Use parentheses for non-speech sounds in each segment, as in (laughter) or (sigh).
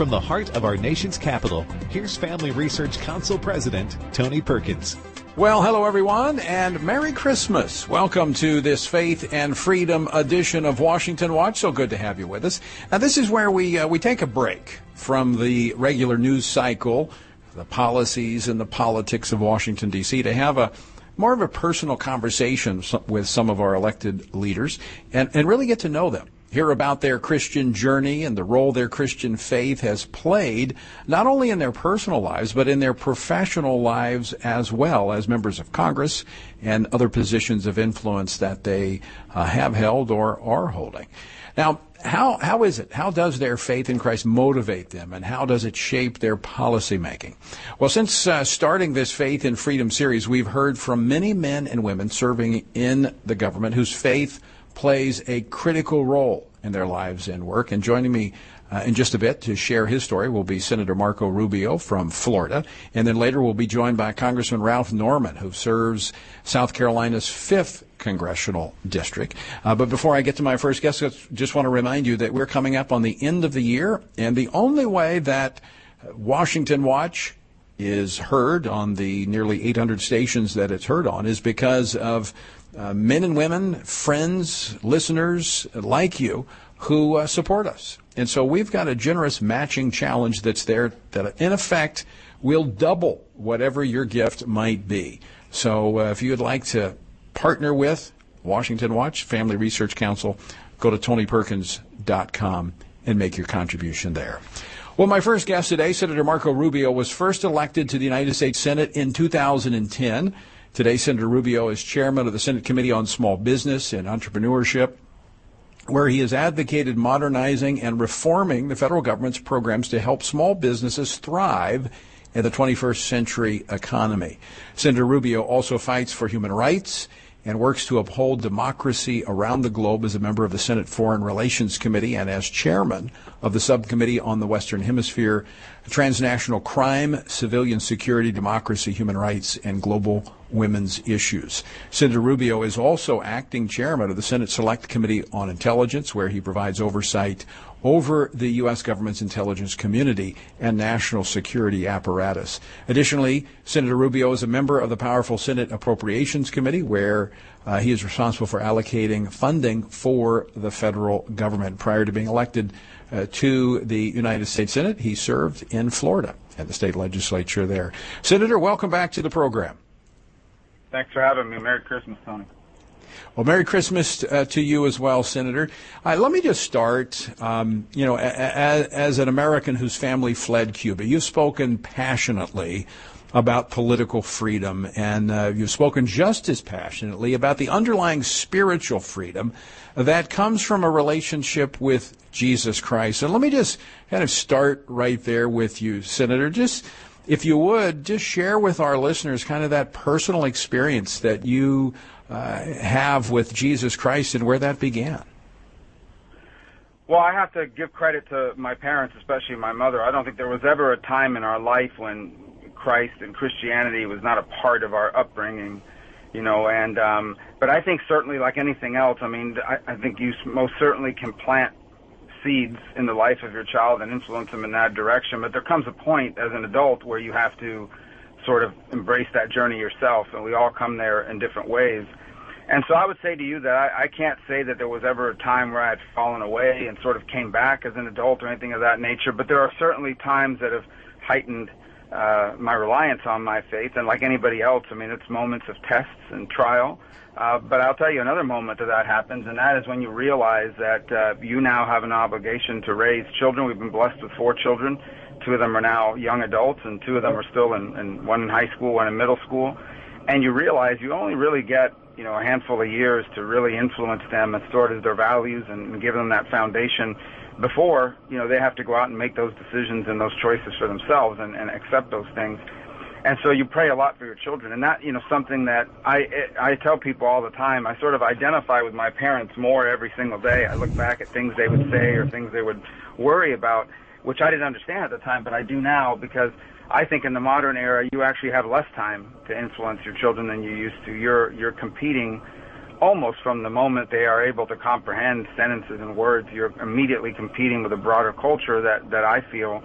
From the heart of our nation's capital, here's Family Research Council President Tony Perkins. Well, hello everyone, and Merry Christmas. Welcome to this Faith and Freedom edition of Washington Watch. So good to have you with us. Now, this is where we uh, we take a break from the regular news cycle, the policies and the politics of Washington D.C. to have a more of a personal conversation with some of our elected leaders and, and really get to know them hear about their Christian journey and the role their Christian faith has played, not only in their personal lives, but in their professional lives as well as members of Congress and other positions of influence that they uh, have held or are holding. Now, how, how is it? How does their faith in Christ motivate them and how does it shape their policy making? Well, since uh, starting this Faith and Freedom series, we've heard from many men and women serving in the government whose faith plays a critical role in their lives and work. And joining me uh, in just a bit to share his story will be Senator Marco Rubio from Florida. And then later we'll be joined by Congressman Ralph Norman, who serves South Carolina's 5th congressional district. Uh, but before I get to my first guest, I just want to remind you that we're coming up on the end of the year. And the only way that Washington Watch is heard on the nearly 800 stations that it's heard on is because of uh, men and women, friends, listeners like you who uh, support us. And so we've got a generous matching challenge that's there that, in effect, will double whatever your gift might be. So uh, if you'd like to partner with Washington Watch, Family Research Council, go to tonyperkins.com and make your contribution there. Well, my first guest today, Senator Marco Rubio, was first elected to the United States Senate in 2010. Today, Senator Rubio is chairman of the Senate Committee on Small Business and Entrepreneurship, where he has advocated modernizing and reforming the federal government's programs to help small businesses thrive in the 21st century economy. Senator Rubio also fights for human rights and works to uphold democracy around the globe as a member of the Senate Foreign Relations Committee and as chairman of the Subcommittee on the Western Hemisphere, Transnational Crime, Civilian Security, Democracy, Human Rights, and Global Women's Issues. Senator Rubio is also acting chairman of the Senate Select Committee on Intelligence, where he provides oversight over the U.S. government's intelligence community and national security apparatus. Additionally, Senator Rubio is a member of the powerful Senate Appropriations Committee, where uh, he is responsible for allocating funding for the federal government. Prior to being elected uh, to the United States Senate, he served in Florida at the state legislature there. Senator, welcome back to the program. Thanks for having me. Merry Christmas, Tony. Well, Merry Christmas uh, to you as well, Senator. Uh, let me just start. Um, you know, a- a- as an American whose family fled Cuba, you've spoken passionately about political freedom, and uh, you've spoken just as passionately about the underlying spiritual freedom that comes from a relationship with Jesus Christ. And let me just kind of start right there with you, Senator. Just if you would, just share with our listeners kind of that personal experience that you uh, have with Jesus Christ and where that began? Well, I have to give credit to my parents, especially my mother. I don't think there was ever a time in our life when Christ and Christianity was not a part of our upbringing, you know. And um, but I think certainly, like anything else, I mean, I, I think you most certainly can plant seeds in the life of your child and influence them in that direction. But there comes a point as an adult where you have to sort of embrace that journey yourself, and we all come there in different ways. And so I would say to you that I, I can't say that there was ever a time where I had fallen away and sort of came back as an adult or anything of that nature, but there are certainly times that have heightened uh, my reliance on my faith. And like anybody else, I mean, it's moments of tests and trial. Uh, but I'll tell you another moment that that happens, and that is when you realize that uh, you now have an obligation to raise children. We've been blessed with four children. Two of them are now young adults, and two of them are still in, in one in high school, one in middle school. And you realize you only really get you know a handful of years to really influence them and sort of their values and, give them that foundation before you know they have to go out and make those decisions and those choices for themselves and, and accept those things and so you pray a lot for your children. And that you know something that i i tell people all the time i sort of identify with my parents more every single day. I look back at things they would say or things they would worry about which i didn't understand at the time but i do now because I think in the modern era, you actually have less time to influence your children than you used to. You're you're competing almost from the moment they are able to comprehend sentences and words, you're immediately competing with a broader culture that, that I feel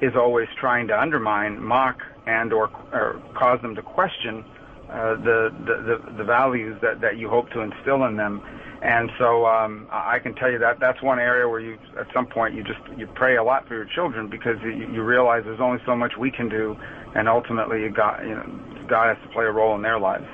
is always trying to undermine, mock, and or, or cause them to question uh, the, the, the values that, that you hope to instill in them. And so um, I can tell you that that's one area where you, at some point, you just you pray a lot for your children because you, you realize there's only so much we can do, and ultimately, you got you know, God has to play a role in their lives.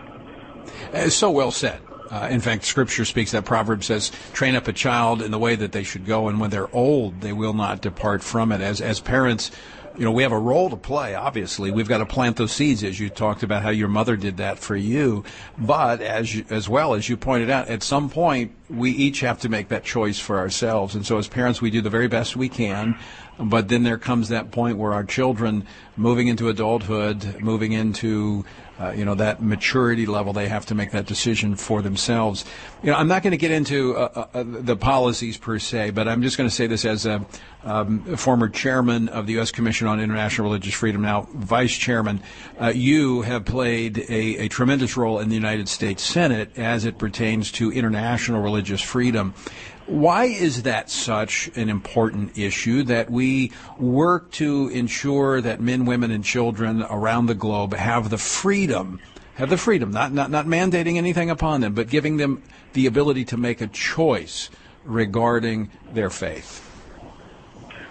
Uh, so well said. Uh, in fact, Scripture speaks that proverb says, "Train up a child in the way that they should go, and when they're old, they will not depart from it." As as parents, you know, we have a role to play. Obviously, we've got to plant those seeds, as you talked about how your mother did that for you. But as you, as well as you pointed out, at some point, we each have to make that choice for ourselves. And so, as parents, we do the very best we can. But then there comes that point where our children, moving into adulthood, moving into uh, you know that maturity level they have to make that decision for themselves. You know i'm not going to get into uh, uh, the policies per se but i'm just going to say this as a um, former chairman of the u.s commission on international religious freedom now vice chairman uh, you have played a, a tremendous role in the united states senate as it pertains to international religious freedom why is that such an important issue that we work to ensure that men, women, and children around the globe have the freedom, have the freedom, not, not, not mandating anything upon them, but giving them the ability to make a choice regarding their faith?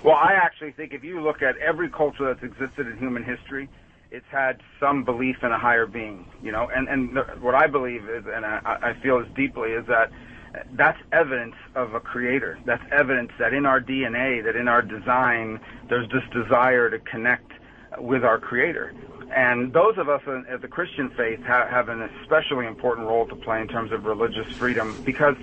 Well, I actually think if you look at every culture that's existed in human history, it's had some belief in a higher being, you know, and, and what I believe is, and I, I feel as deeply, is that that's evidence of a creator. That's evidence that in our DNA, that in our design, there's this desire to connect with our creator. And those of us in the Christian faith have, an especially important role to play in terms of religious freedom because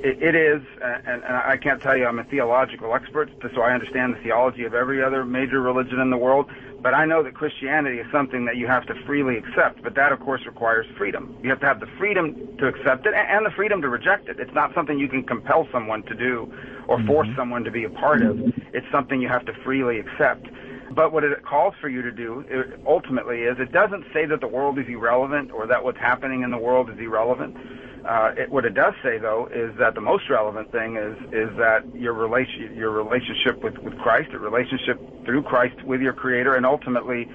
it, it is, and, and I can't tell you I'm a theological expert, so I understand the theology of every other major religion in the world, but I know that Christianity is something that you have to freely accept, but that, of course, requires freedom. You have to have the freedom to accept it and the freedom to reject it. It's not something you can compel someone to do or mm-hmm. force someone to be a part of. It's something you have to freely accept. But what it calls for you to do ultimately is it doesn't say that the world is irrelevant or that what's happening in the world is irrelevant. Uh, it, what it does say, though, is that the most relevant thing is is that your relation your relationship with with Christ, your relationship through Christ with your Creator, and ultimately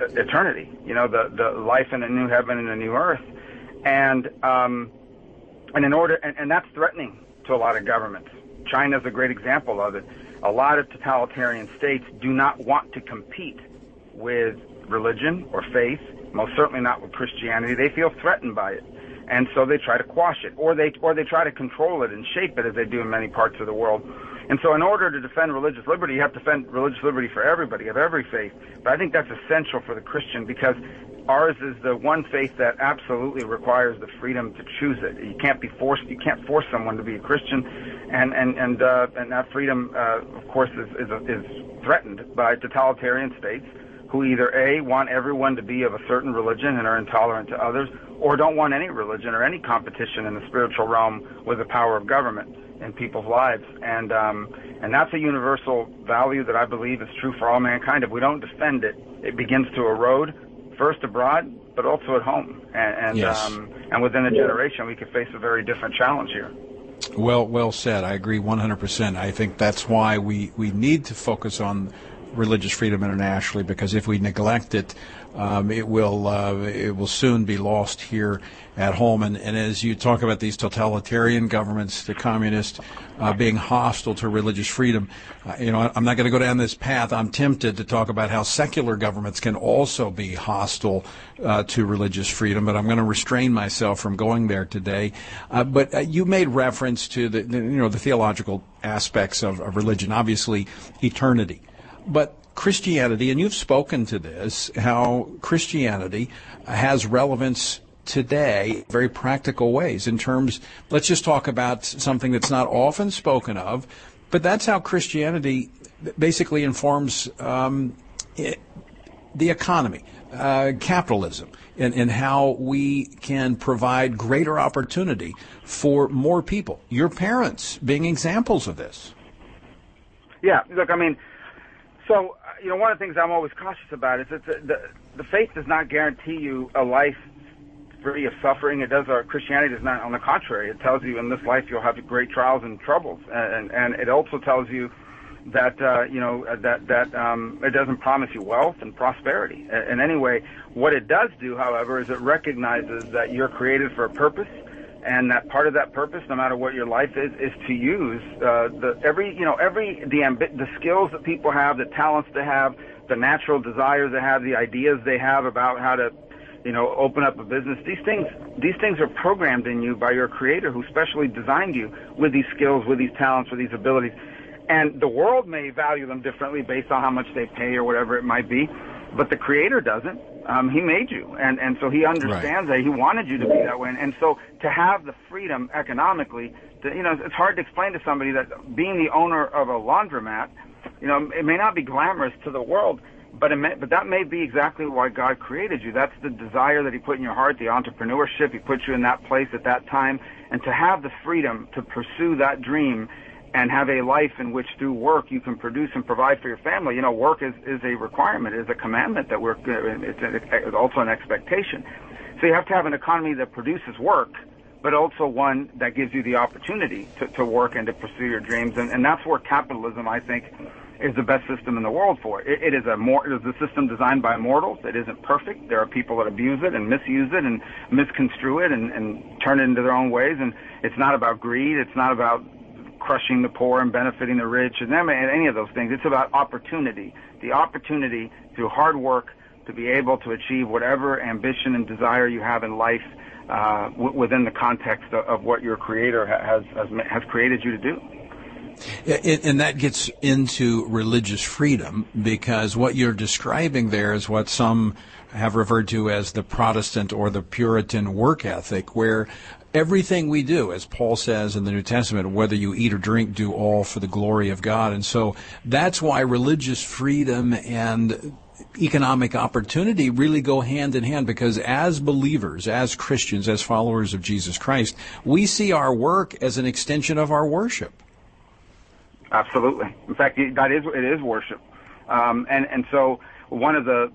uh, eternity. You know, the the life in a new heaven and a new earth, and um, and in order and, and that's threatening to a lot of governments. China is a great example of it. A lot of totalitarian states do not want to compete with religion or faith, most certainly not with Christianity. They feel threatened by it and so they try to quash it, or they or they try to control it and shape it as they do in many parts of the world. And so, in order to defend religious liberty, you have to defend religious liberty for everybody of every faith. But I think that's essential for the Christian because ours is the one faith that absolutely requires the freedom to choose it. You can't be forced. You can't force someone to be a Christian, and and and uh, and that freedom, uh, of course, is is, is threatened by totalitarian states who either a want everyone to be of a certain religion and are intolerant to others, or don't want any religion or any competition in the spiritual realm with the power of government in people's lives. And um, and that's a universal value that I believe is true for all mankind. If we don't defend it, it begins to erode first abroad, but also at home. And and, yes. um, and within a generation, we could face a very different challenge here. Well, well said. I agree 100%. I think that's why we, we need to focus on religious freedom internationally because if we neglect it, um, it will uh, it will soon be lost here at home. And, and as you talk about these totalitarian governments, the communists uh, being hostile to religious freedom, uh, you know, I'm not going to go down this path. I'm tempted to talk about how secular governments can also be hostile uh, to religious freedom, but I'm going to restrain myself from going there today. Uh, but uh, you made reference to the, the, you know the theological aspects of, of religion, obviously eternity, but Christianity, and you've spoken to this, how Christianity has relevance today, very practical ways in terms, let's just talk about something that's not often spoken of, but that's how Christianity basically informs um, it, the economy, uh, capitalism, and, and how we can provide greater opportunity for more people. Your parents being examples of this. Yeah, look, I mean, so you know, one of the things I'm always cautious about is that the, the, the faith does not guarantee you a life free of suffering. It does. Our Christianity does not. On the contrary, it tells you in this life you'll have great trials and troubles, and and it also tells you that uh, you know that that um, it doesn't promise you wealth and prosperity in any way. What it does do, however, is it recognizes that you're created for a purpose, and that part of that purpose, no matter what your life is, is to use uh, the every you know every the ambi- the skills that people have, the talents they have, the natural desires they have, the ideas they have about how to you know, open up a business. These things, these things are programmed in you by your creator who specially designed you with these skills, with these talents, with these abilities. And the world may value them differently based on how much they pay or whatever it might be, but the creator doesn't. Um, he made you, and and so he understands right. that he wanted you to be that way. And, and so to have the freedom economically, to, you know, it's hard to explain to somebody that being the owner of a laundromat, you know, it may not be glamorous to the world, but it may, but that may be exactly why God created you. That's the desire that He put in your heart, the entrepreneurship. He put you in that place at that time, and to have the freedom to pursue that dream and have a life in which through work you can produce and provide for your family. You know, work is, is a requirement, is a commandment that we're, uh, it's, a, it's also an expectation. So you have to have an economy that produces work, but also one that gives you the opportunity to, to work and to pursue your dreams. And, and that's where capitalism, I think, is the best system in the world for it. It, it is a more, it is a system designed by mortals. It isn't perfect. There are people that abuse it and misuse it and misconstrue it and, and turn it into their own ways. And it's not about greed. It's not about crushing the poor and benefiting the rich and any of those things. It's about opportunity. The opportunity through hard work to be able to achieve whatever ambition and desire you have in life uh, w- within the context of, of, what your creator has, has, has created you to do. And that gets into religious freedom because what you're describing there is what some have referred to as the Protestant or the Puritan work ethic, where everything we do, as Paul says in the New Testament, whether you eat or drink, do all for the glory of God. And so that's why religious freedom and economic opportunity really go hand in hand because as believers, as Christians, as followers of Jesus Christ, we see our work as an extension of our worship. Absolutely. In fact, that is it is worship, um, and and so one of the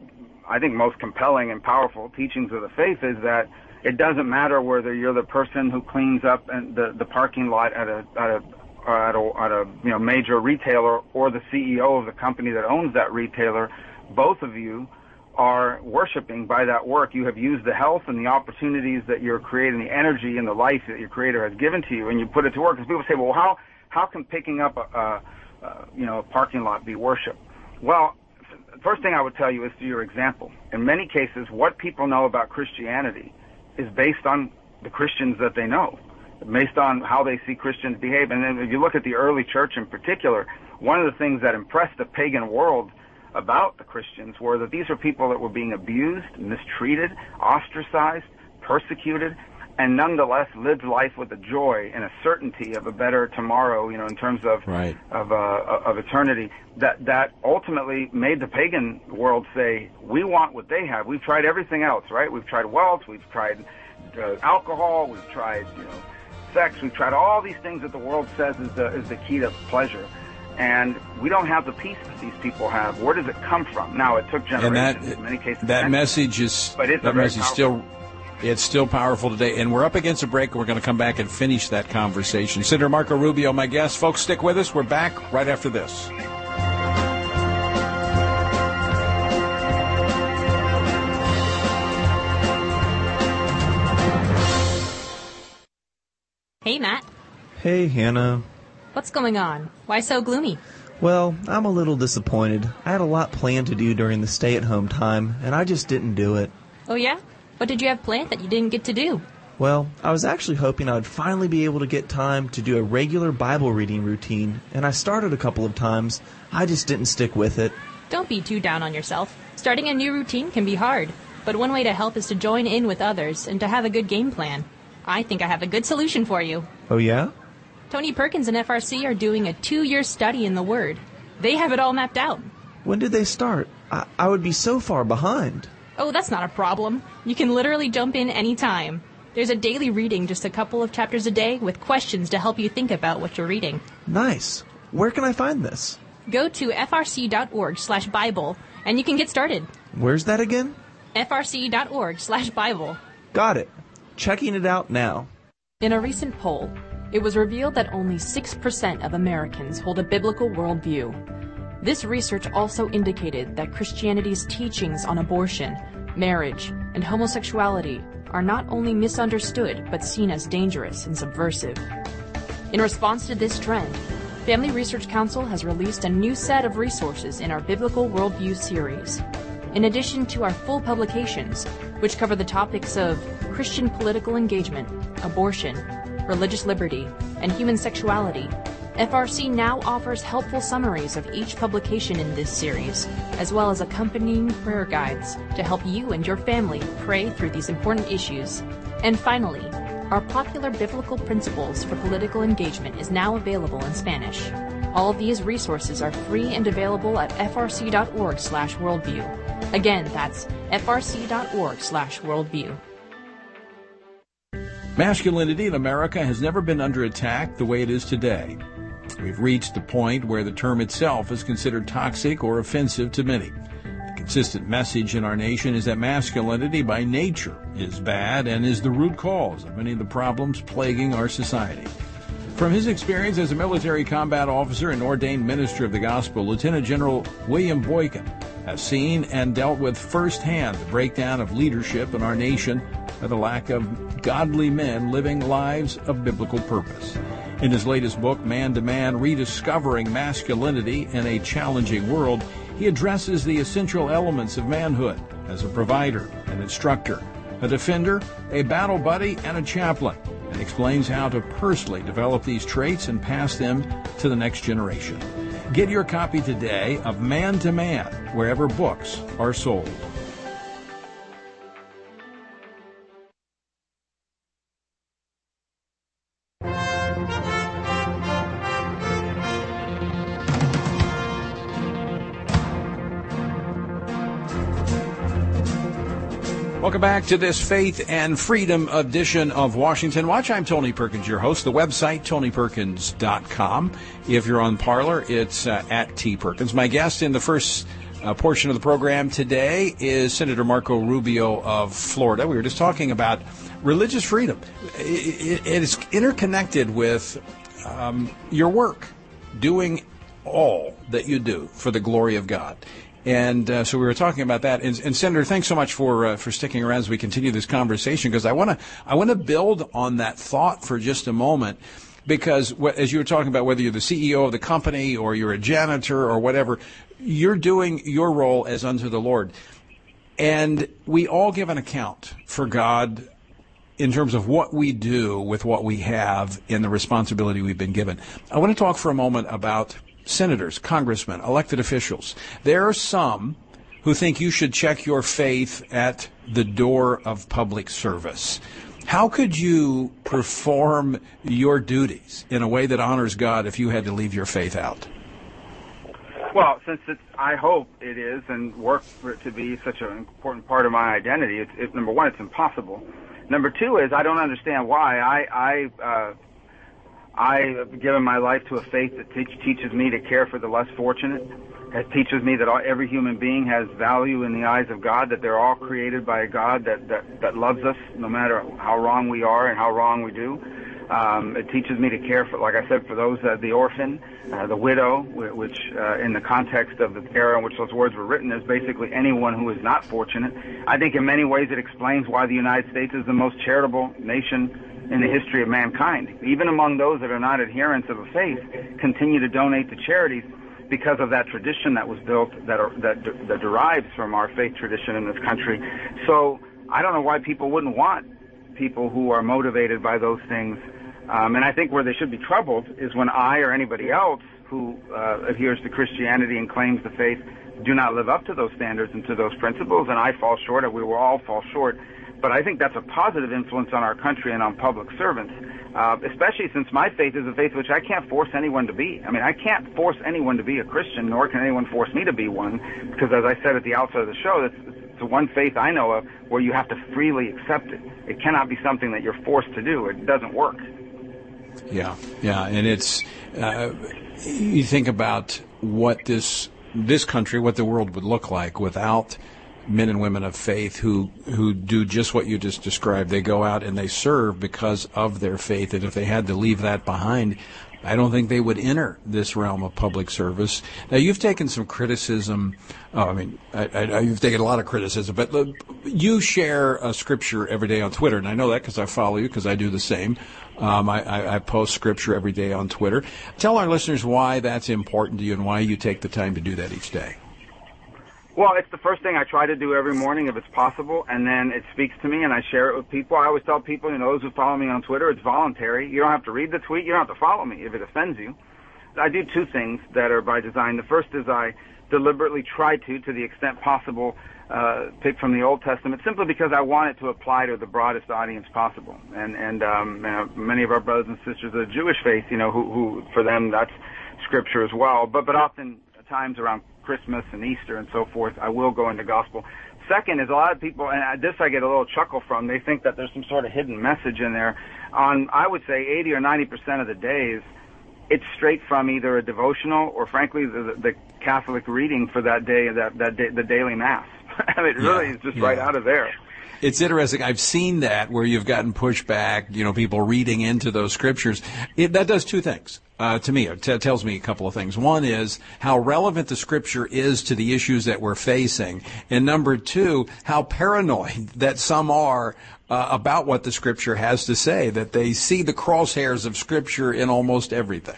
I think most compelling and powerful teachings of the faith is that it doesn't matter whether you're the person who cleans up the the parking lot at a at a at a, at a you know major retailer or the CEO of the company that owns that retailer. Both of you are worshiping by that work. You have used the health and the opportunities that you're creating, the energy and the life that your Creator has given to you, and you put it to work. Because people say, well, how how can picking up a, a, a you know a parking lot be worship? Well, first thing I would tell you is to your example. In many cases, what people know about Christianity is based on the Christians that they know, based on how they see Christians behave. And then if you look at the early church in particular, one of the things that impressed the pagan world about the Christians were that these are people that were being abused, mistreated, ostracized, persecuted, and nonetheless lived life with a joy and a certainty of a better tomorrow, you know, in terms of right. of uh, of eternity. That that ultimately made the pagan world say, "We want what they have. We've tried everything else, right? We've tried wealth, we've tried uh, alcohol, we've tried, you know, sex, we've tried all these things that the world says is the is the key to pleasure." And we don't have the peace that these people have. Where does it come from? Now, it took generations. And that, in many cases, that message is but it's that message still it's still powerful today. And we're up against a break. We're going to come back and finish that conversation. Senator Marco Rubio, my guest. Folks, stick with us. We're back right after this. Hey, Matt. Hey, Hannah. What's going on? Why so gloomy? Well, I'm a little disappointed. I had a lot planned to do during the stay at home time, and I just didn't do it. Oh, yeah? What did you have planned that you didn't get to do? Well, I was actually hoping I would finally be able to get time to do a regular Bible reading routine, and I started a couple of times. I just didn't stick with it. Don't be too down on yourself. Starting a new routine can be hard, but one way to help is to join in with others and to have a good game plan. I think I have a good solution for you. Oh, yeah? Tony Perkins and FRC are doing a two year study in the Word. They have it all mapped out. When did they start? I, I would be so far behind. Oh, that's not a problem. You can literally jump in anytime. There's a daily reading, just a couple of chapters a day, with questions to help you think about what you're reading. Nice. Where can I find this? Go to frc.org slash Bible, and you can get started. Where's that again? frc.org slash Bible. Got it. checking it out now. In a recent poll, it was revealed that only 6% of Americans hold a biblical worldview. This research also indicated that Christianity's teachings on abortion, marriage, and homosexuality are not only misunderstood but seen as dangerous and subversive. In response to this trend, Family Research Council has released a new set of resources in our Biblical Worldview series. In addition to our full publications, which cover the topics of Christian political engagement, abortion, religious liberty, and human sexuality, FRC now offers helpful summaries of each publication in this series, as well as accompanying prayer guides to help you and your family pray through these important issues. And finally, our popular biblical principles for political engagement is now available in Spanish. All these resources are free and available at frc.org/worldview. Again, that's frc.org/worldview. Masculinity in America has never been under attack the way it is today. We've reached the point where the term itself is considered toxic or offensive to many. The consistent message in our nation is that masculinity by nature is bad and is the root cause of many of the problems plaguing our society. From his experience as a military combat officer and ordained minister of the gospel, Lieutenant General William Boykin has seen and dealt with firsthand the breakdown of leadership in our nation by the lack of godly men living lives of biblical purpose. In his latest book, Man to Man Rediscovering Masculinity in a Challenging World, he addresses the essential elements of manhood as a provider, an instructor, a defender, a battle buddy, and a chaplain, and explains how to personally develop these traits and pass them to the next generation. Get your copy today of Man to Man wherever books are sold. Welcome back to this Faith and Freedom edition of Washington Watch. I'm Tony Perkins, your host. The website, tonyperkins.com. If you're on Parler, it's uh, at T Perkins. My guest in the first uh, portion of the program today is Senator Marco Rubio of Florida. We were just talking about religious freedom. it, it is interconnected with um, your work, doing all that you do for the glory of God. And uh, so we were talking about that. And, and Senator, thanks so much for uh, for sticking around as we continue this conversation because I want to I want to build on that thought for just a moment because as you were talking about whether you're the CEO of the company or you're a janitor or whatever, you're doing your role as unto the Lord. And we all give an account for God in terms of what we do with what we have in the responsibility we've been given. I want to talk for a moment about senators, congressmen, elected officials. There are some who think you should check your faith at the door of public service. How could you perform your duties in a way that honors God if you had to leave your faith out? Well, since it's, I hope it is, and work for it to be such an important part of my identity, it's, it's number one, it's impossible. Number two is I don't understand why I I uh, I have given my life to a faith that teach, teaches me to care for the less fortunate. It teaches me that all, every human being has value in the eyes of God, that they're all created by a God that, that, that loves us no matter how wrong we are and how wrong we do. Um, it teaches me to care for, like I said, for those, uh, the orphan, uh, the widow, which uh, in the context of the era in which those words were written is basically anyone who is not fortunate. I think in many ways it explains why the United States is the most charitable nation in the history of mankind. Even among those that are not adherents of a faith, continue to donate to charities because of that tradition that was built that are, that that derives from our faith tradition in this country. So I don't know why people wouldn't want people who are motivated by those things. Um, and I think where they should be troubled is when I or anybody else who uh, adheres to Christianity and claims the faith do not live up to those standards and to those principles, and I fall short, and we will all fall short but I think that's a positive influence on our country and on public servants, uh, especially since my faith is a faith which I can't force anyone to be. I mean, I can't force anyone to be a Christian, nor can anyone force me to be one, because as I said at the outset of the show, it's, the one faith I know of where you have to freely accept it. It cannot be something that you're forced to do. It doesn't work. Yeah, yeah, and it's uh, you think about what this this country, what the world would look like without men and women of faith who who do just what you just described. They go out and they serve because of their faith, and if they had to leave that behind, I don't think they would enter this realm of public service. Now, you've taken some criticism. Oh, I mean, I, I, you've taken a lot of criticism, but look, you share a scripture every day on Twitter, and I know that because I follow you, because I do the same. Um, I, I, post scripture every day on Twitter. Tell our listeners why that's important to you and why you take the time to do that each day. Well, it's the first thing I try to do every morning if it's possible, and then it speaks to me, and I share it with people. I always tell people, you know, those who follow me on Twitter, it's voluntary. You don't have to read the tweet. You don't have to follow me if it offends you. I do two things that are by design. The first is I deliberately try to, to the extent possible, uh, pick from the Old Testament, simply because I want it to apply to the broadest audience possible. And and um, you many of our brothers and sisters of the Jewish faith, you know, who, who for them that's scripture as well. But but often times around Christmas and Easter and so forth, I will go into gospel. Second is a lot of people, and this I get a little chuckle from. They think that there's some sort of hidden message in there. On I would say 80 or 90 percent of the days, it's straight from either a devotional or, frankly, the, the Catholic reading for that day, that that day, the daily mass. (laughs) I mean, it really yeah, is just yeah. right out of there it's interesting. I've seen that where you've gotten pushback, you know, people reading into those scriptures. It, that does two things. Uh, to me, it t- tells me a couple of things. One is how relevant the scripture is to the issues that we're facing. And number two, how paranoid (laughs) that some are uh, about what the scripture has to say, that they see the crosshairs of scripture in almost everything.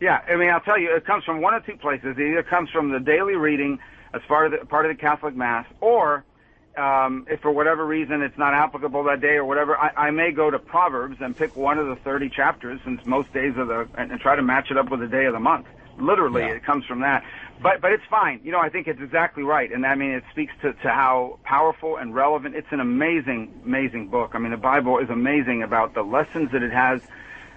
Yeah, I mean, I'll tell you, it comes from one of two places. It either comes from the daily reading as part of the, part of the Catholic Mass, or um, if for whatever reason it's not applicable that day or whatever, I, I may go to Proverbs and pick one of the 30 chapters, since most days of the, and, and try to match it up with the day of the month. Literally, yeah. it comes from that. But but it's fine. You know, I think it's exactly right, and I mean, it speaks to to how powerful and relevant. It's an amazing, amazing book. I mean, the Bible is amazing about the lessons that it has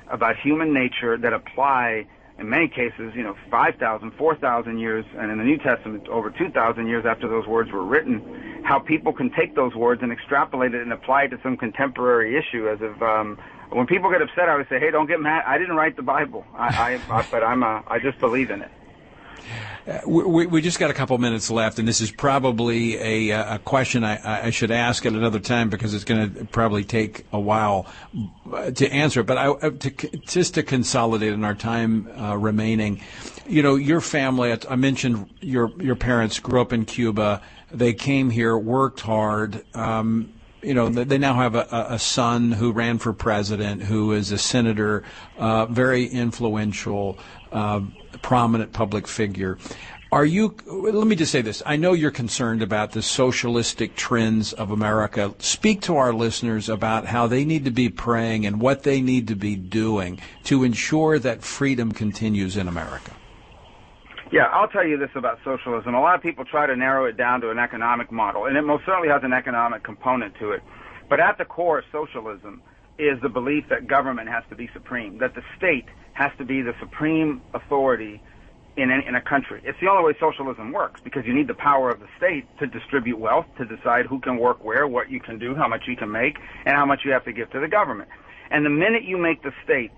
about human nature that apply in many cases, you know, 5,000, 4,000 years, and in the New Testament, over 2,000 years after those words were written, how people can take those words and extrapolate it and apply it to some contemporary issue. As if um, when people get upset, I would say, "Hey, don't get mad. I didn't write the Bible, I, I, but I'm a, I just believe in it." Uh, we, we, just got a couple minutes left, and this is probably a, a question I, I, should ask at another time because it's going to probably take a while uh, to answer. But I, uh, to, just to consolidate in our time uh, remaining, you know, your family. I mentioned your your parents grew up in Cuba. They came here, worked hard. Um, you know, they now have a, a, son who ran for president, who is a senator, uh, very influential. Uh, prominent public figure. Are you, let me just say this. I know you're concerned about the socialistic trends of America. Speak to our listeners about how they need to be praying and what they need to be doing to ensure that freedom continues in America. Yeah, I'll tell you this about socialism. A lot of people try to narrow it down to an economic model, and it most certainly has an economic component to it. But at the core of socialism is the belief that government has to be supreme, that the state has to be the supreme authority in, in a country. It's the only way socialism works because you need the power of the state to distribute wealth, to decide who can work where, what you can do, how much you can make, and how much you have to give to the government. And the minute you make the state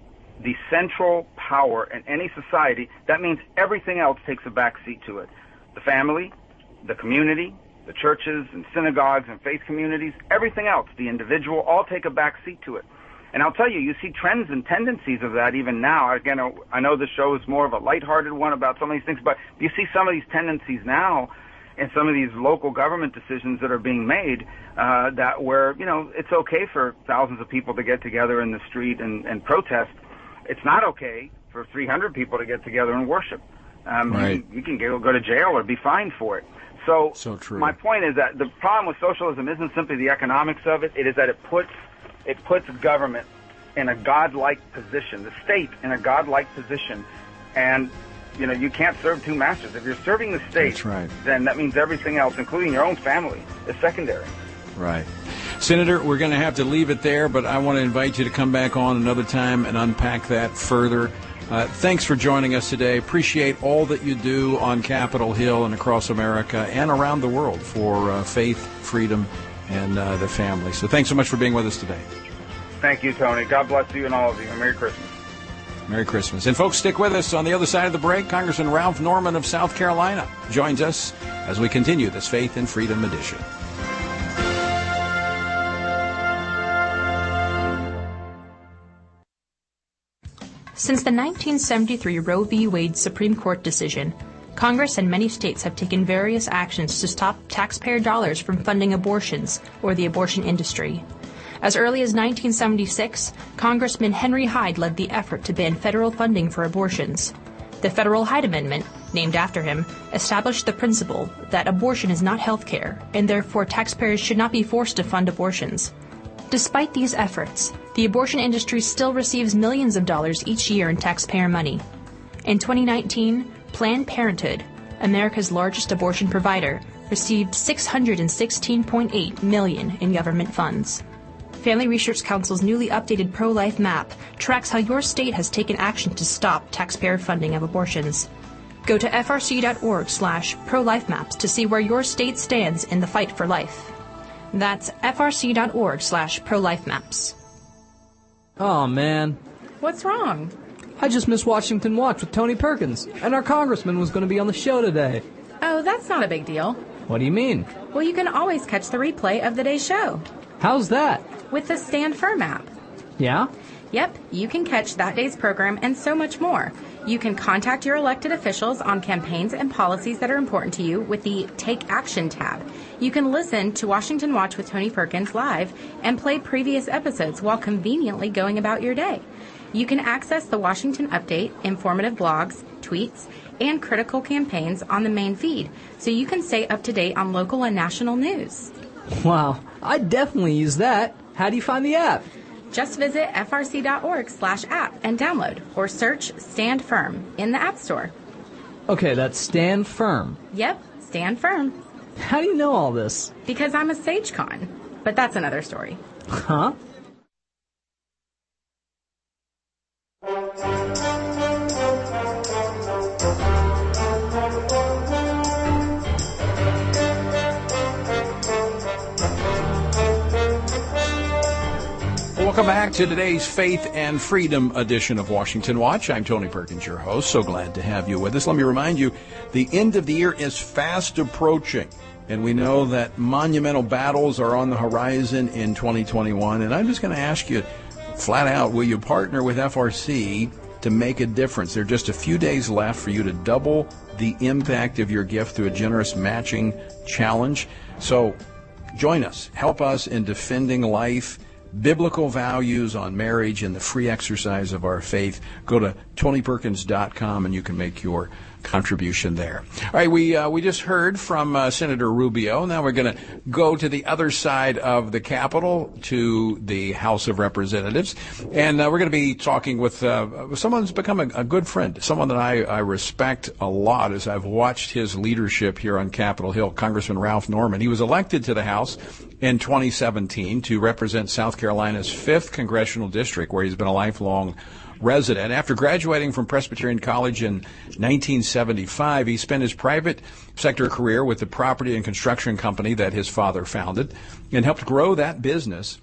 the central power in any society, that means everything else takes a back seat to it. The family, the community, the churches and synagogues and faith communities, everything else, the individual, all take a back seat to it. And I'll tell you, you see trends and tendencies of that even now. Again, I know the show is more of a lighthearted one about some of these things, but you see some of these tendencies now in some of these local government decisions that are being made uh, that where, you know, it's okay for thousands of people to get together in the street and, and protest. It's not okay for 300 people to get together and worship. Um, right. you, you can go, go to jail or be fined for it. So, so true. my point is that the problem with socialism isn't simply the economics of it. It is that it puts it puts government in a godlike position, the state in a godlike position, and you know you can't serve two masters. If you're serving the state, right. then that means everything else, including your own family, is secondary. Right. Senator, we're going to have to leave it there, but I want to invite you to come back on another time and unpack that further. Uh, thanks for joining us today. Appreciate all that you do on Capitol Hill and across America and around the world for uh, faith, freedom, and uh, the family. So thanks so much for being with us today. Thank you, Tony. God bless you and all of you. And Merry Christmas. Merry Christmas. And folks, stick with us on the other side of the break. Congressman Ralph Norman of South Carolina joins us as we continue this Faith and Freedom edition. Since the 1973 Roe v. Wade Supreme Court decision, Congress and many states have taken various actions to stop taxpayer dollars from funding abortions or the abortion industry. As early as 1976, Congressman Henry Hyde led the effort to ban federal funding for abortions. The Federal Hyde Amendment, named after him, established the principle that abortion is not health care, and therefore taxpayers should not be forced to fund abortions. Despite these efforts, the abortion industry still receives millions of dollars each year in taxpayer money. In 2019, Planned Parenthood, America's largest abortion provider, received 616.8 million in government funds. Family Research Council's newly updated pro-life map tracks how your state has taken action to stop taxpayer funding of abortions. Go to frc.org slash pro-life-maps to see where your state stands in the fight for life. That's frc.org slash pro-life-maps. Oh man. What's wrong? I just missed Washington Watch with Tony Perkins, and our congressman was going to be on the show today. Oh, that's not a big deal. What do you mean? Well, you can always catch the replay of the day's show. How's that? With the Stand Firm app. Yeah? Yep, you can catch that day's program and so much more. You can contact your elected officials on campaigns and policies that are important to you with the Take Action tab. You can listen to Washington Watch with Tony Perkins live and play previous episodes while conveniently going about your day. You can access the Washington Update, informative blogs, tweets, and critical campaigns on the main feed, so you can stay up to date on local and national news. Wow, I definitely use that. How do you find the app? Just visit frc.org slash app and download, or search Stand Firm in the App Store. Okay, that's Stand Firm. Yep, Stand Firm. How do you know all this? Because I'm a SageCon. But that's another story. Huh? Welcome back to today's Faith and Freedom edition of Washington Watch. I'm Tony Perkins, your host. So glad to have you with us. Let me remind you, the end of the year is fast approaching. And we know that monumental battles are on the horizon in 2021. And I'm just going to ask you flat out, will you partner with FRC to make a difference? There are just a few days left for you to double the impact of your gift through a generous matching challenge. So join us. Help us in defending life biblical values on marriage and the free exercise of our faith, go to tonyperkins.com and you can make your contribution there. All right, we uh, we just heard from uh, Senator Rubio. Now we're going to go to the other side of the Capitol to the House of Representatives, and uh, we're going to be talking with uh, someone who's become a, a, good friend, someone that I, I respect a lot as I've watched his leadership here on Capitol Hill. Congressman Ralph Norman. He was elected to the House in 2017 to represent South Carolina's fifth congressional district, where he's been a lifelong resident. After graduating from Presbyterian College in 1975, he spent his private sector career with the property and construction company that his father founded and helped grow that business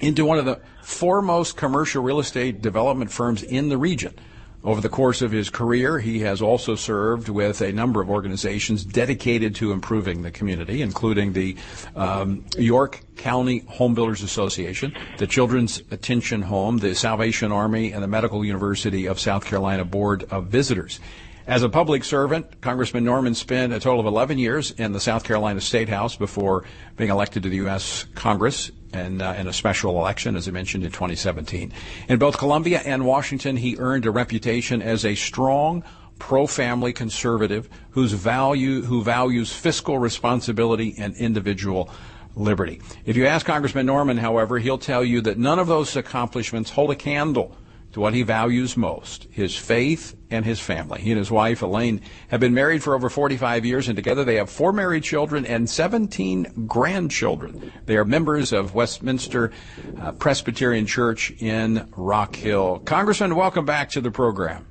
into one of the foremost commercial real estate development firms in the region. Over the course of his career, he has also served with a number of organizations dedicated to improving the community, including the um, York County Home Builders Association, the Children's Attention Home, the Salvation Army, and the Medical University of South Carolina Board of Visitors. As a public servant, Congressman Norman spent a total of 11 years in the South Carolina State House before being elected to the U.S. Congress uh, in a special election, as I mentioned, in 2017. In both Columbia and Washington, he earned a reputation as a strong, pro-family conservative whose value, who values fiscal responsibility and individual liberty. If you ask Congressman Norman, however, he'll tell you that none of those accomplishments hold a candle to what he values most his faith and his family. He and his wife, Elaine, have been married for over 45 years, and together they have four married children and 17 grandchildren. They are members of Westminster uh, Presbyterian Church in Rock Hill. Congressman, welcome back to the program.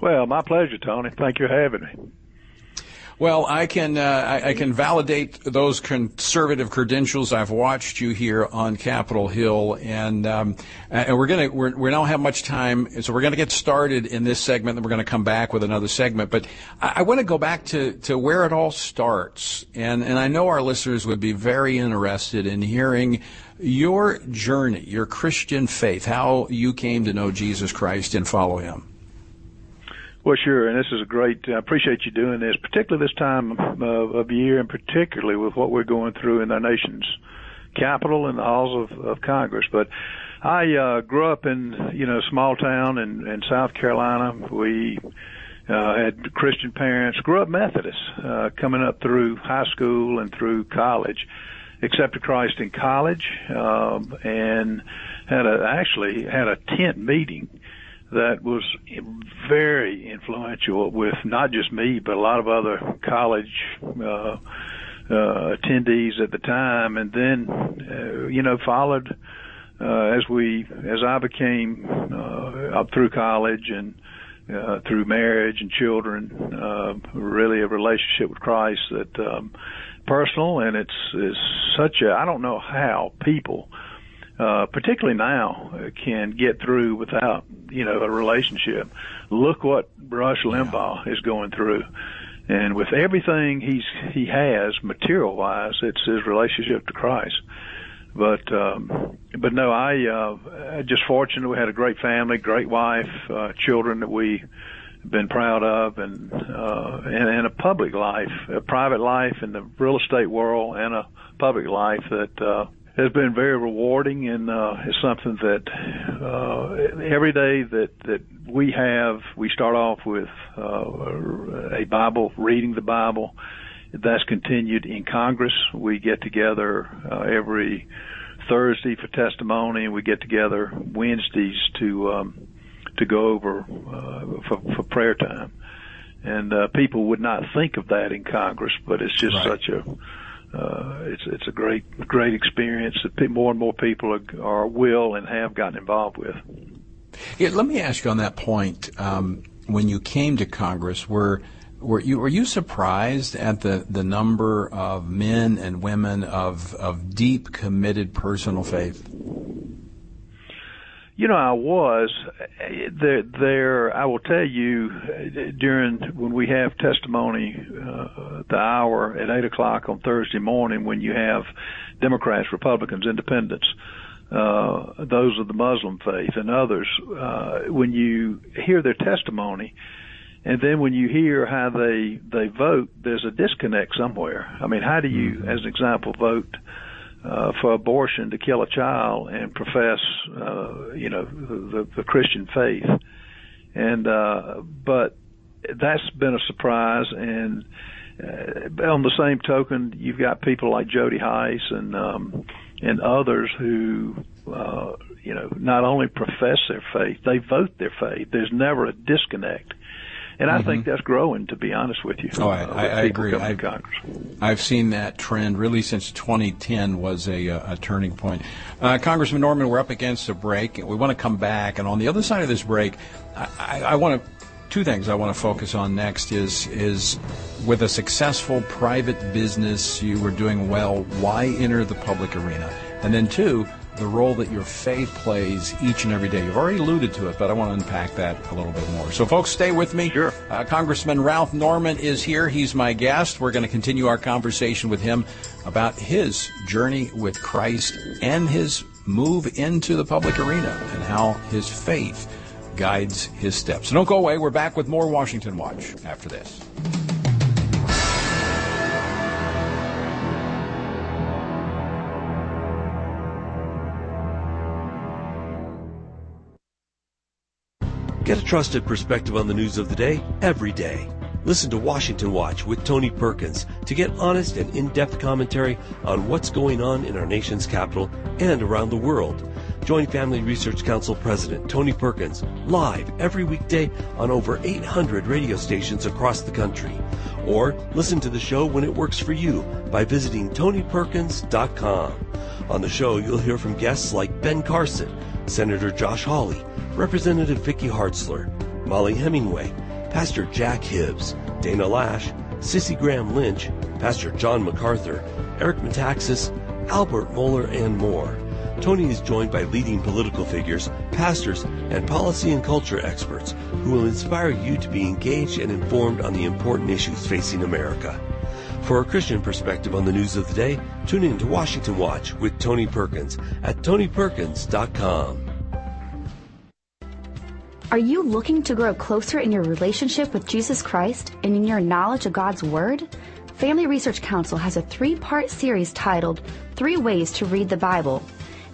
Well, my pleasure, Tony. Thank you for having me. Well, I can uh, I, I, can validate those conservative credentials. I've watched you here on Capitol Hill, and um, and we're gonna we're, we don't have much time, so we're gonna get started in this segment. Then we're gonna come back with another segment. But I, I want to go back to, to where it all starts, and and I know our listeners would be very interested in hearing your journey, your Christian faith, how you came to know Jesus Christ and follow Him. Well, sure, and this is a great. I appreciate you doing this, particularly this time of, of year, and particularly with what we're going through in our nation's capital and the halls of, of Congress. But I uh, grew up in you know a small town in, in South Carolina. We uh, had Christian parents. Grew up Methodist, uh, coming up through high school and through college. Accepted Christ in college, um, and had a actually had a tent meeting that was very influential with not just me, but a lot of other college uh, uh, attendees at the time, and then uh, you know followed uh, as we as I became uh, up through college and uh, through marriage and children, uh, really a relationship with Christ that um, personal, and it's is such a I don't know how people uh, particularly now, uh, can get through without, you know, a relationship. Look what Rush Limbaugh yeah. is going through. And with everything he's, he has material wise, it's his relationship to Christ. But, um, but no, I, uh, just fortunate we had a great family, great wife, uh, children that we, been proud of and uh and, and a public life, a private life in the real estate world and a public life that uh has been very rewarding and uh, is something that uh, every day that that we have, we start off with uh, a Bible, reading the Bible. That's continued in Congress. We get together uh, every Thursday for testimony, and we get together Wednesdays to um, to go over uh, for, for prayer time. And uh, people would not think of that in Congress, but it's just right. such a uh, it's it's a great great experience that more and more people are, are will and have gotten involved with. Yeah, let me ask you on that point. Um, when you came to Congress, were were you were you surprised at the, the number of men and women of of deep committed personal faith? You know, I was there. There, I will tell you, during when we have testimony, uh, the hour at eight o'clock on Thursday morning, when you have Democrats, Republicans, Independents, uh, those of the Muslim faith, and others, uh, when you hear their testimony, and then when you hear how they they vote, there's a disconnect somewhere. I mean, how do you, mm-hmm. as an example, vote? Uh, for abortion to kill a child and profess, uh, you know, the, the Christian faith. And, uh, but that's been a surprise. And, uh, on the same token, you've got people like Jody Hice and, um, and others who, uh, you know, not only profess their faith, they vote their faith. There's never a disconnect and I mm-hmm. think that's growing. To be honest with you, oh, I, uh, I, I agree. I, I've seen that trend really since 2010 was a, a turning point. Uh, Congressman Norman, we're up against a break. We want to come back, and on the other side of this break, I, I want to two things I want to focus on next is is with a successful private business you were doing well why enter the public arena and then two the role that your faith plays each and every day. You've already alluded to it, but I want to unpack that a little bit more. So, folks, stay with me. Sure. Uh, Congressman Ralph Norman is here. He's my guest. We're going to continue our conversation with him about his journey with Christ and his move into the public arena and how his faith guides his steps. So don't go away. We're back with more Washington Watch after this. Get a trusted perspective on the news of the day every day. Listen to Washington Watch with Tony Perkins to get honest and in-depth commentary on what's going on in our nation's capital and around the world. Join Family Research Council President Tony Perkins live every weekday on over 800 radio stations across the country. Or listen to the show when it works for you by visiting tonyperkins.com. On the show, you'll hear from guests like Ben Carson, Senator Josh Hawley, Representative Vicky Hartzler, Mollie Hemingway, Pastor Jack Hibbs, Dana Loesch, Cissie Graham Lynch, Pastor John MacArthur, Eric Metaxas, Albert Mohler, and more. Tony is joined by leading political figures, pastors, and policy and culture experts who will inspire you to be engaged and informed on the important issues facing America. For a Christian perspective on the news of the day, tune in to Washington Watch with Tony Perkins at TonyPerkins.com. Are you looking to grow closer in your relationship with Jesus Christ and in your knowledge of God's Word? Family Research Council has a three part series titled Three Ways to Read the Bible.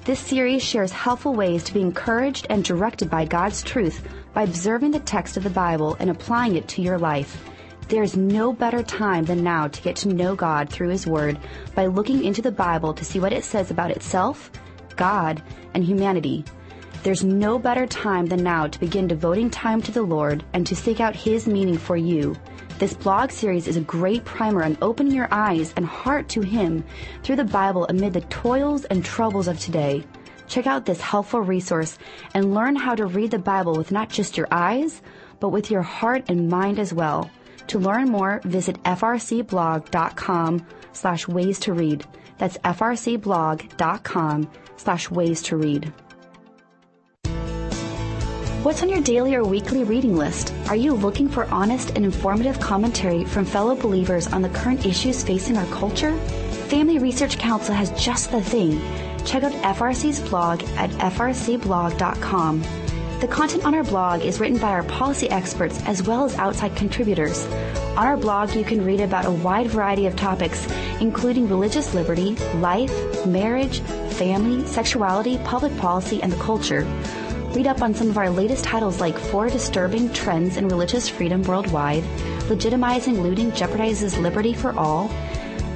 This series shares helpful ways to be encouraged and directed by God's truth by observing the text of the Bible and applying it to your life. There is no better time than now to get to know God through His Word by looking into the Bible to see what it says about itself, God, and humanity. There's no better time than now to begin devoting time to the Lord and to seek out His meaning for you. This blog series is a great primer on opening your eyes and heart to Him through the Bible amid the toils and troubles of today. Check out this helpful resource and learn how to read the Bible with not just your eyes, but with your heart and mind as well. To learn more, visit frcblog.com slash ways to read. That's frcblog.com slash ways to read. What's on your daily or weekly reading list? Are you looking for honest and informative commentary from fellow believers on the current issues facing our culture? Family Research Council has just the thing. Check out FRC's blog at frcblog.com. The content on our blog is written by our policy experts as well as outside contributors. On our blog, you can read about a wide variety of topics, including religious liberty, life, marriage, family, sexuality, public policy, and the culture. Read up on some of our latest titles like Four Disturbing Trends in Religious Freedom Worldwide, Legitimizing Looting Jeopardizes Liberty for All,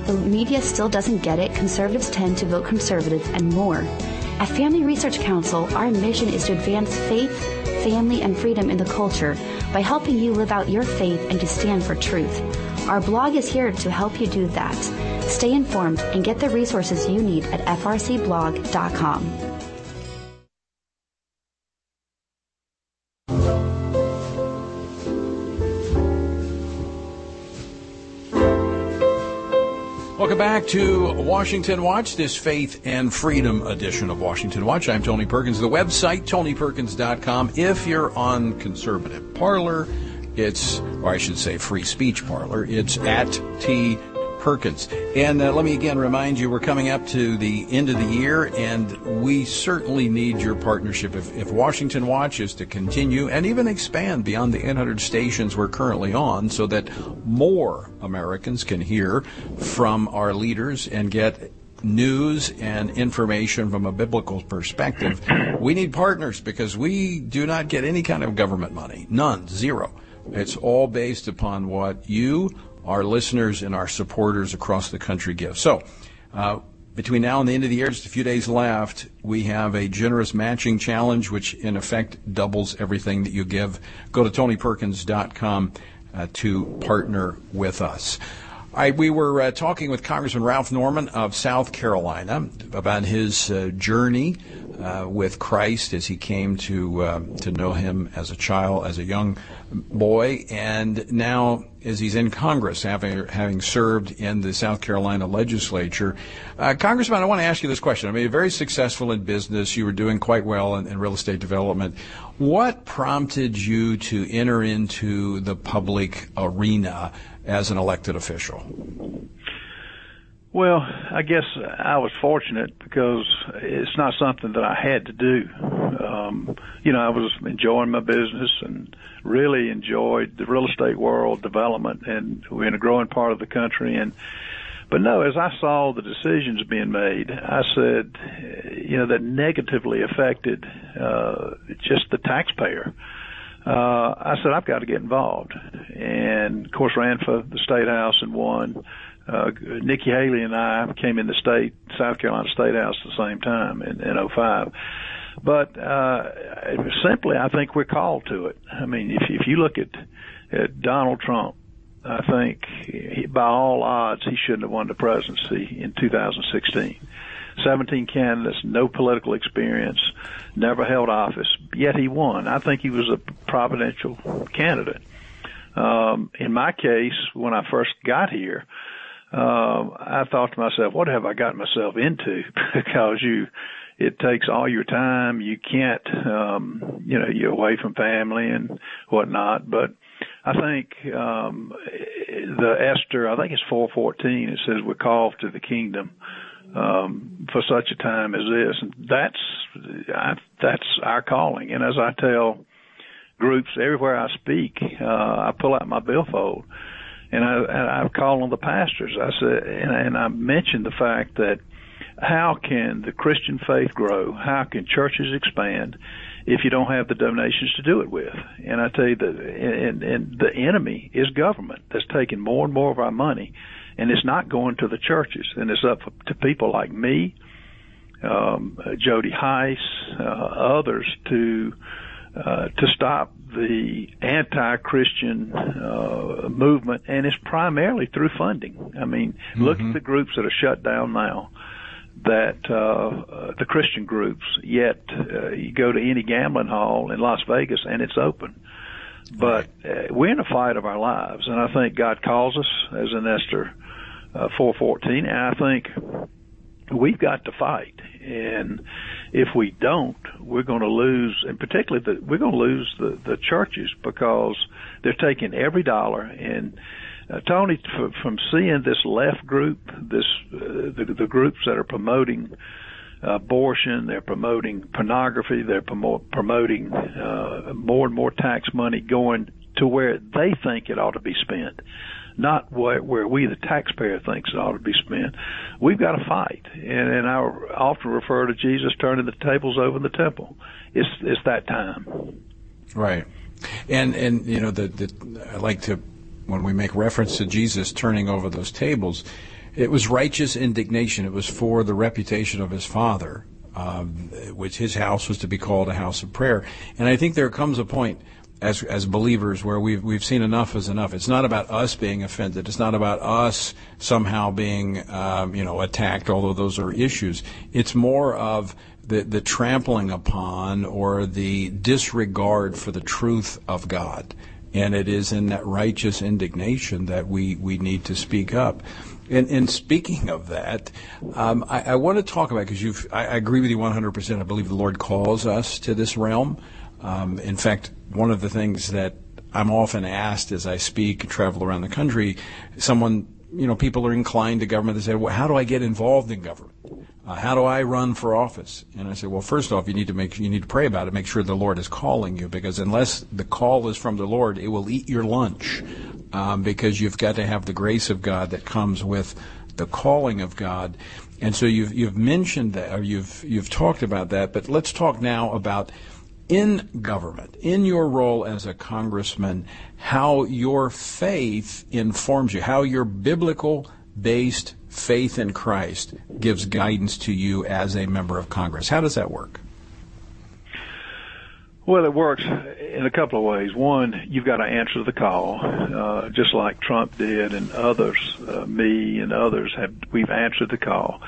The Media Still Doesn't Get It, Conservatives Tend to Vote Conservative, and more. At Family Research Council, our mission is to advance faith, family, and freedom in the culture by helping you live out your faith and to stand for truth. Our blog is here to help you do that. Stay informed and get the resources you need at frcblog.com. back to Washington Watch, this Faith and Freedom edition of Washington Watch. I'm Tony Perkins. The website, tonyperkins.com. If you're on Conservative Parler, it's, or I should say Free Speech Parler, it's at T Perkins. And uh, let me again remind you, we're coming up to the end of the year, and we certainly need your partnership. If, if Washington Watch is to continue and even expand beyond the 800 stations we're currently on, so that more Americans can hear from our leaders and get news and information from a biblical perspective, we need partners because we do not get any kind of government money. None. Zero. It's all based upon what you our listeners and our supporters across the country give. So, uh, between now and the end of the year, just a few days left, we have a generous matching challenge, which in effect doubles everything that you give. Go to tonyperkins.com uh, to partner with us. I, we were uh, talking with Congressman Ralph Norman of South Carolina about his uh, journey uh, with Christ as he came to uh, to know Him as a child, as a young boy, and now as he's in Congress, having having served in the South Carolina legislature. Uh, Congressman, I want to ask you this question. I mean, very successful in business. You were doing quite well in, in real estate development. What prompted you to enter into the public arena as an elected official? Well, I guess I was fortunate because it's not something that I had to do. Um, you know, I was enjoying my business and really enjoyed the real estate world development and we're in a growing part of the country and but no, as I saw the decisions being made, I said, you know, that negatively affected uh, just the taxpayer. Uh, I said, I've got to get involved. And of course, ran for the state house and won uh, Nikki Haley and I came in the state, South Carolina State House at the same time in, in 05. But, uh, simply, I think we're called to it. I mean, if, if you look at, at Donald Trump, I think he, by all odds, he shouldn't have won the presidency in 2016. 17 candidates, no political experience, never held office, yet he won. I think he was a providential candidate. Um, in my case, when I first got here, uh, I thought to myself, what have I got myself into? (laughs) because you, it takes all your time. You can't, um, you know, you're away from family and whatnot. But I think um, the Esther, I think it's 414. It says we're called to the kingdom um, for such a time as this. And that's I, that's our calling. And as I tell groups everywhere I speak, uh, I pull out my billfold and I, I call on the pastors. I said, and, and I mentioned the fact that how can the Christian faith grow? How can churches expand if you don't have the donations to do it with? And I tell you that, and, and the enemy is government that's taking more and more of our money, and it's not going to the churches, and it's up to people like me, um, Jody Hice, uh, others to uh, to stop the anti-Christian uh, movement, and it's primarily through funding. I mean, mm-hmm. look at the groups that are shut down now. That uh, uh, the Christian groups, yet uh, you go to any gambling hall in Las Vegas and it's open. But uh, we're in a fight of our lives, and I think God calls us as in Esther uh, 4:14, and I think we've got to fight. And if we don't, we're going to lose, and particularly the, we're going to lose the, the churches because they're taking every dollar. And uh, Tony, f- from seeing this left group, this uh, the, the groups that are promoting abortion, they're promoting pornography, they're promo- promoting uh, more and more tax money going to where they think it ought to be spent not where, where we, the taxpayer, thinks it ought to be spent. We've got to fight, and, and I often refer to Jesus turning the tables over in the temple. It's it's that time. Right, and and you know the, the I like to when we make reference to Jesus turning over those tables, it was righteous indignation. It was for the reputation of his Father, um, which his house was to be called a house of prayer. And I think there comes a point as as believers where we've we've seen enough is enough. It's not about us being offended. It's not about us somehow being um, you know attacked. Although those are issues. It's more of the the trampling upon or the disregard for the truth of God. And it is in that righteous indignation that we, we need to speak up. And, and speaking of that, um, I, I, want to talk about because I, I agree with you 100%. I believe the Lord calls us to this realm. Um, in fact, one of the things that I'm often asked as I speak and travel around the country, someone, you know, people are inclined to government. They say, well, how do I get involved in government? Uh, how do I run for office? And I say, well, first off, you need to make you need to pray about it. Make sure the Lord is calling you, because unless the call is from the Lord, it will eat your lunch. Um, because you've got to have the grace of God that comes with the calling of God. And so you've you've mentioned that, or you've you've talked about that. But let's talk now about in government, in your role as a congressman, how your faith informs you, how your biblical based faith in Christ gives guidance to you as a member of Congress. How does that work? Well, it works in a couple of ways. One, you've got to answer the call, uh, just like Trump did, and others, uh, me and others have. We've answered the call,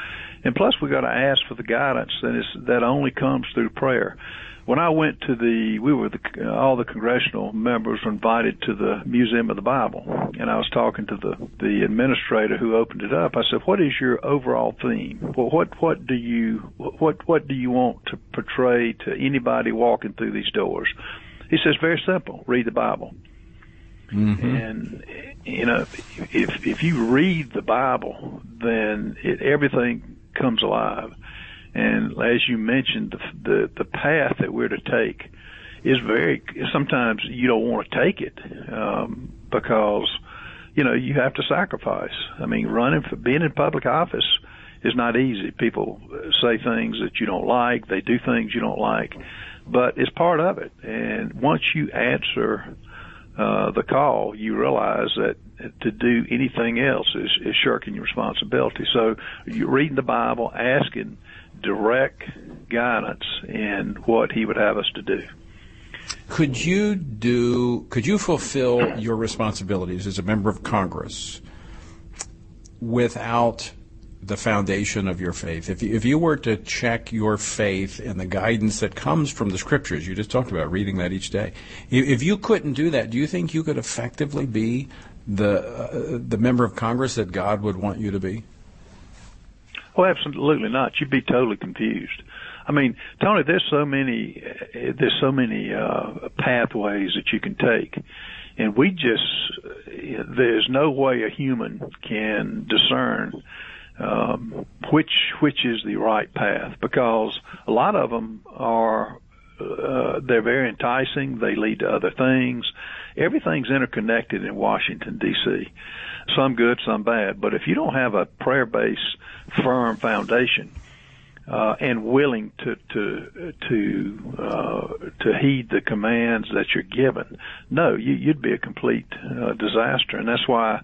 and plus we've got to ask for the guidance, and that only comes through prayer when I went to the, we were the, all the congressional members were invited to the Museum of the Bible, and I was talking to the the administrator who opened it up. I said, "What is your overall theme? Well, what what do you what what do you want to portray to anybody walking through these doors?" He says, "Very simple. Read the Bible." Mm-hmm. And you know, if if you read the Bible, then it, everything comes alive. And as you mentioned, the, the, the path that we're to take is very, sometimes you don't want to take it, um, because, you know, you have to sacrifice. I mean, running for, being in public office is not easy. People say things that you don't like, they do things you don't like, but it's part of it. And once you answer, uh, the call, you realize that to do anything else is, is shirking your responsibility. So you're reading the Bible, asking, direct guidance in what he would have us to do. Could you do? Could you fulfill your responsibilities as a member of Congress without the foundation of your faith, if you, if you were to check your faith and the guidance that comes from the scriptures, you just talked about reading that each day. If you couldn't do that, do you think you could effectively be the uh, the member of Congress that God would want you to be? Well, absolutely not. You'd be totally confused. I mean, Tony, there's so many, there's so many uh, pathways that you can take, and we just, there's no way a human can discern um, which which is the right path because a lot of them are uh, they're very enticing. They lead to other things. Everything's interconnected in Washington D.C. Some good, some bad. But if you don't have a prayer-based, firm foundation, uh, and willing to to to uh, to heed the commands that you're given, no, you, you'd be a complete uh, disaster. And that's why,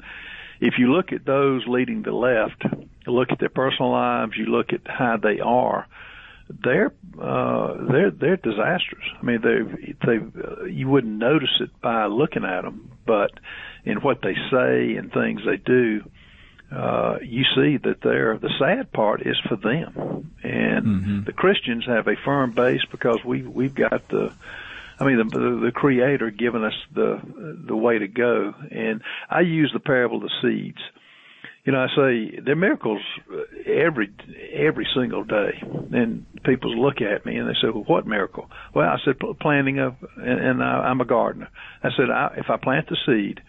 if you look at those leading the left, look at their personal lives, you look at how they are, they're uh, they're they're disasters. I mean, they they uh, you wouldn't notice it by looking at them, but in what they say and things they do, uh, you see that they're the sad part is for them, and mm-hmm. the Christians have a firm base because we we've got the. I mean, the, the the Creator giving us the the way to go, and I use the parable of the seeds. You know, I say there are miracles uh, every every single day, and people look at me and they say, "Well, what miracle?" Well, I said, "Planting of," and, and I, I'm a gardener. I said, I, "If I plant the seed,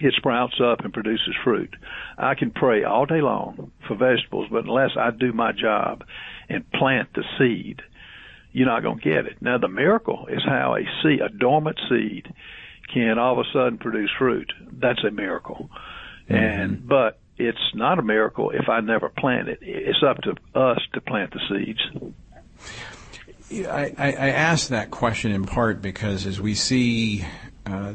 it sprouts up and produces fruit. I can pray all day long for vegetables, but unless I do my job and plant the seed, you're not going to get it. Now the miracle is how a seed, a dormant seed, can all of a sudden produce fruit. That's a miracle. Mm-hmm. And but it's not a miracle if I never plant it. It's up to us to plant the seeds. I, I, I asked that question in part because as we see uh,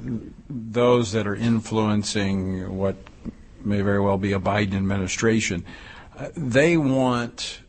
those that are influencing what may very well be a Biden administration, uh, they want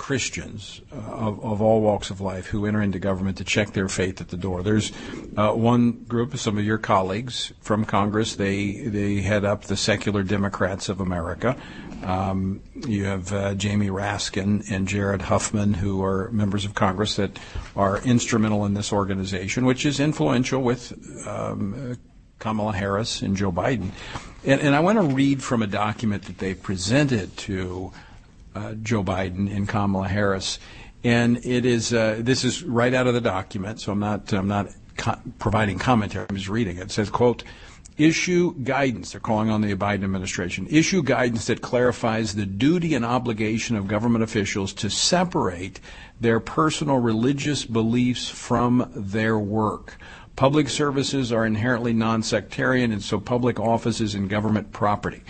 Christians uh, of, of, all walks of life who enter into government to check their faith at the door. There's uh, one group, some of your colleagues from Congress. They they head up the Secular Democrats of America. Um, you have uh, Jamie Raskin and Jared Huffman, who are members of Congress that are instrumental in this organization, which is influential with um, Kamala Harris and Joe Biden. And, and I want to read from a document that they presented to uh, Joe Biden and Kamala Harris. And it is uh, this is right out of the document, so I'm not I'm not co- providing commentary. I'm just reading it. It says, "quote issue guidance, they're calling on the Biden administration, issue guidance that clarifies the duty and obligation of government officials to separate their personal religious beliefs from their work. Public services are inherently non sectarian, and so public office is in government property.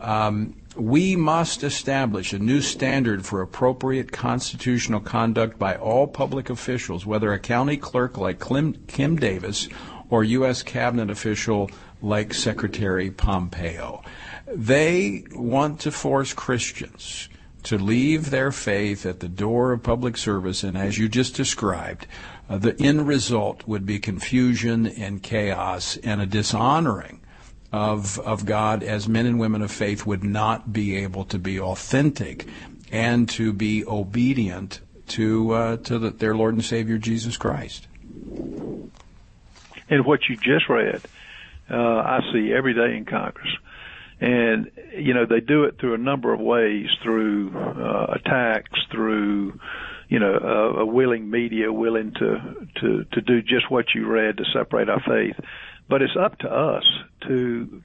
Um, we must establish a new standard for appropriate constitutional conduct by all public officials, whether a county clerk like Kim Davis or U.S. cabinet official like Secretary Pompeo. They want to force Christians to leave their faith at the door of public service, and as you just described, uh, the end result would be confusion and chaos and a dishonoring of of God as men and women of faith would not be able to be authentic and to be obedient to uh, to the, their Lord and Savior Jesus Christ. And what you just read uh, I see every day in Congress. And, you know, they do it through a number of ways, through uh, attacks, through, you know, a, a willing media willing to, to, to do just what you read to separate our faith. But it's up to us to,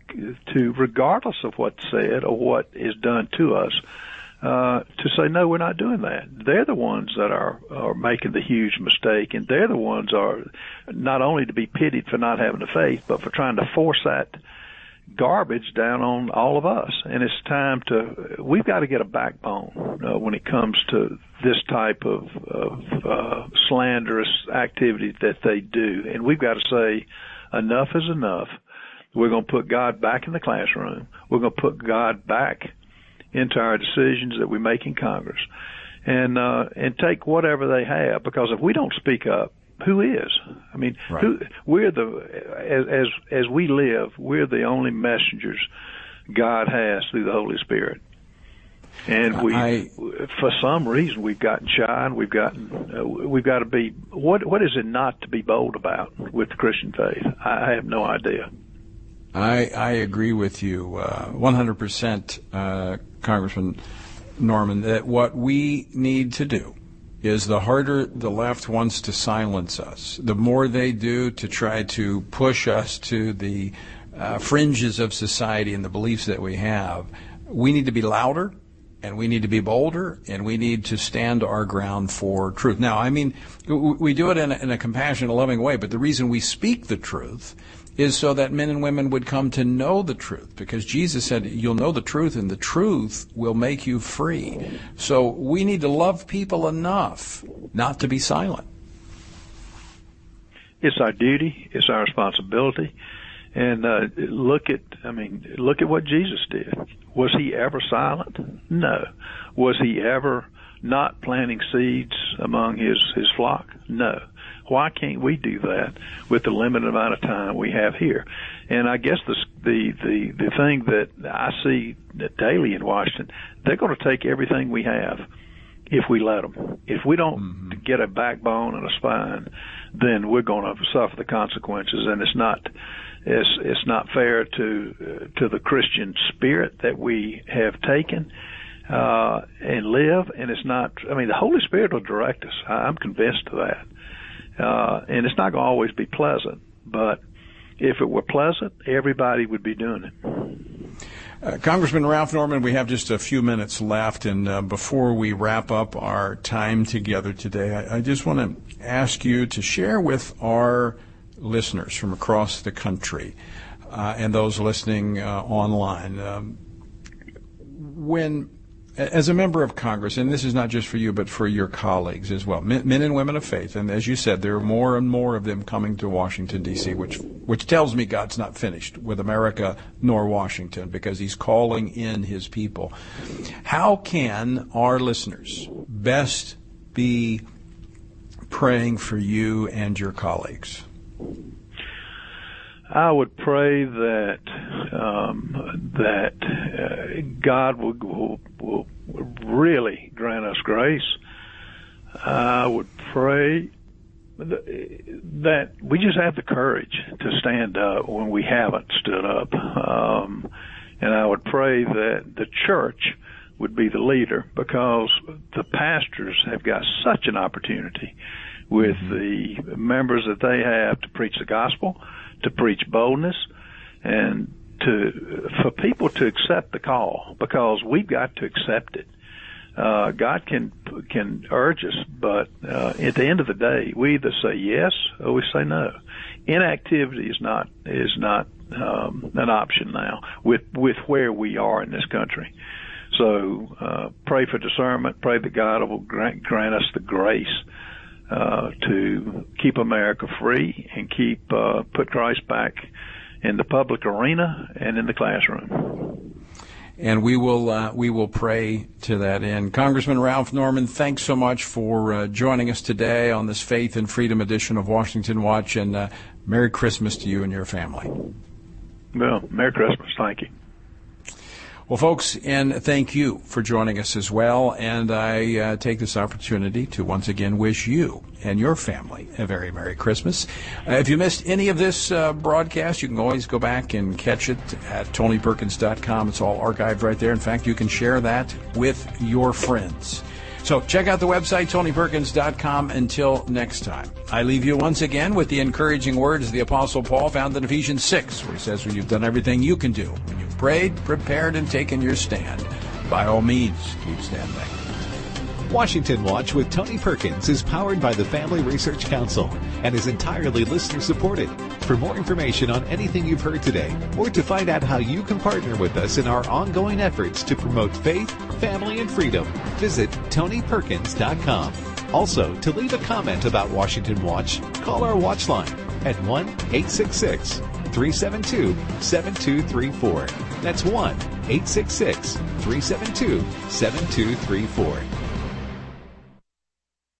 to, regardless of what's said or what is done to us, uh, to say no, we're not doing that. They're the ones that are are making the huge mistake, and they're the ones are not only to be pitied for not having the faith, but for trying to force that garbage down on all of us. And it's time to we've got to get a backbone uh, when it comes to this type of, of uh, slanderous activity that they do, and we've got to say enough is enough. We're going to put God back in the classroom. We're going to put God back into our decisions that we make in Congress, and uh, and take whatever they have. Because if we don't speak up, who is? I mean, right. who, we're the as as as we live, we're the only messengers God has through the Holy Spirit. And we, I- for some reason, we've gotten shy and we've gotten, uh, we've got to be, what, what is it not to be bold about with the Christian faith? I, I have no idea. I, I agree with you uh, 100%, uh, Congressman Norman, that what we need to do is the harder the left wants to silence us, the more they do to try to push us to the uh, fringes of society and the beliefs that we have, we need to be louder and we need to be bolder and we need to stand our ground for truth. Now, I mean, we do it in a, in a compassionate, loving way, but the reason we speak the truth is so that men and women would come to know the truth because Jesus said you'll know the truth and the truth will make you free. So we need to love people enough not to be silent. It's our duty. It's our responsibility. And uh, look at, I mean, look at what Jesus did. Was he ever silent? No. Was he ever not planting seeds among his his flock? No. Why can't we do that with the limited amount of time we have here? And I guess the the the, the thing that I see daily in Washington, they're going to take everything we have if we let them. If we don't get a backbone and a spine, then we're going to suffer the consequences. And it's not it's it's not fair to uh, to the Christian spirit that we have taken uh, and live. And it's not. I mean, the Holy Spirit will direct us. I'm convinced of that. Uh, and it's not going to always be pleasant, but if it were pleasant, everybody would be doing it. Uh, Congressman Ralph Norman, we have just a few minutes left, and uh, before we wrap up our time together today, I, I just want to ask you to share with our listeners from across the country uh, and those listening uh, online um, when as a member of Congress, and this is not just for you, but for your colleagues as well, men, men, and women of faith, and as you said, there are more and more of them coming to Washington D.C., which which tells me God's not finished with America nor Washington because He's calling in His people. How can our listeners best be praying for you and your colleagues? I would pray that um, that uh, God will, will, will really grant us grace. I would pray that we just have the courage to stand up when we haven't stood up, um, and I would pray that the church would be the leader because the pastors have got such an opportunity with the members that they have to preach the gospel to preach boldness and to for people to accept the call because we've got to accept it. Uh, God can can urge us, but uh, at the end of the day, we either say yes or we say no. Inactivity is not is not um, an option now with with where we are in this country. So uh, pray for discernment. Pray that God will grant, grant us the grace uh, to keep America free and keep uh, put Christ back in the public arena and in the classroom. And we will uh, we will pray to that end. Congressman Ralph Norman, thanks so much for uh, joining us today on this Faith and Freedom edition of Washington Watch, and uh, Merry Christmas to you and your family. Well, Merry Christmas. Thank you. Well, folks, and thank you for joining us as well. And I uh, take this opportunity to once again wish you and your family a very Merry Christmas. Uh, if you missed any of this uh, broadcast, you can always go back and catch it at TonyPerkins.com. It's all archived right there. In fact, you can share that with your friends. So check out the website, TonyPerkins.com. Until next time, I leave you once again with the encouraging words the Apostle Paul found in Ephesians 6, where he says, When you've done everything you can do, when you've prayed, prepared, and taken your stand, by all means, keep standing. Washington Watch with Tony Perkins is powered by the Family Research Council and is entirely listener supported. For more information on anything you've heard today, or to find out how you can partner with us in our ongoing efforts to promote faith, family, and freedom, visit TonyPerkins.com. Also, to leave a comment about Washington Watch, call our watch line at 1 866 372 7234. That's 1 866 372 7234.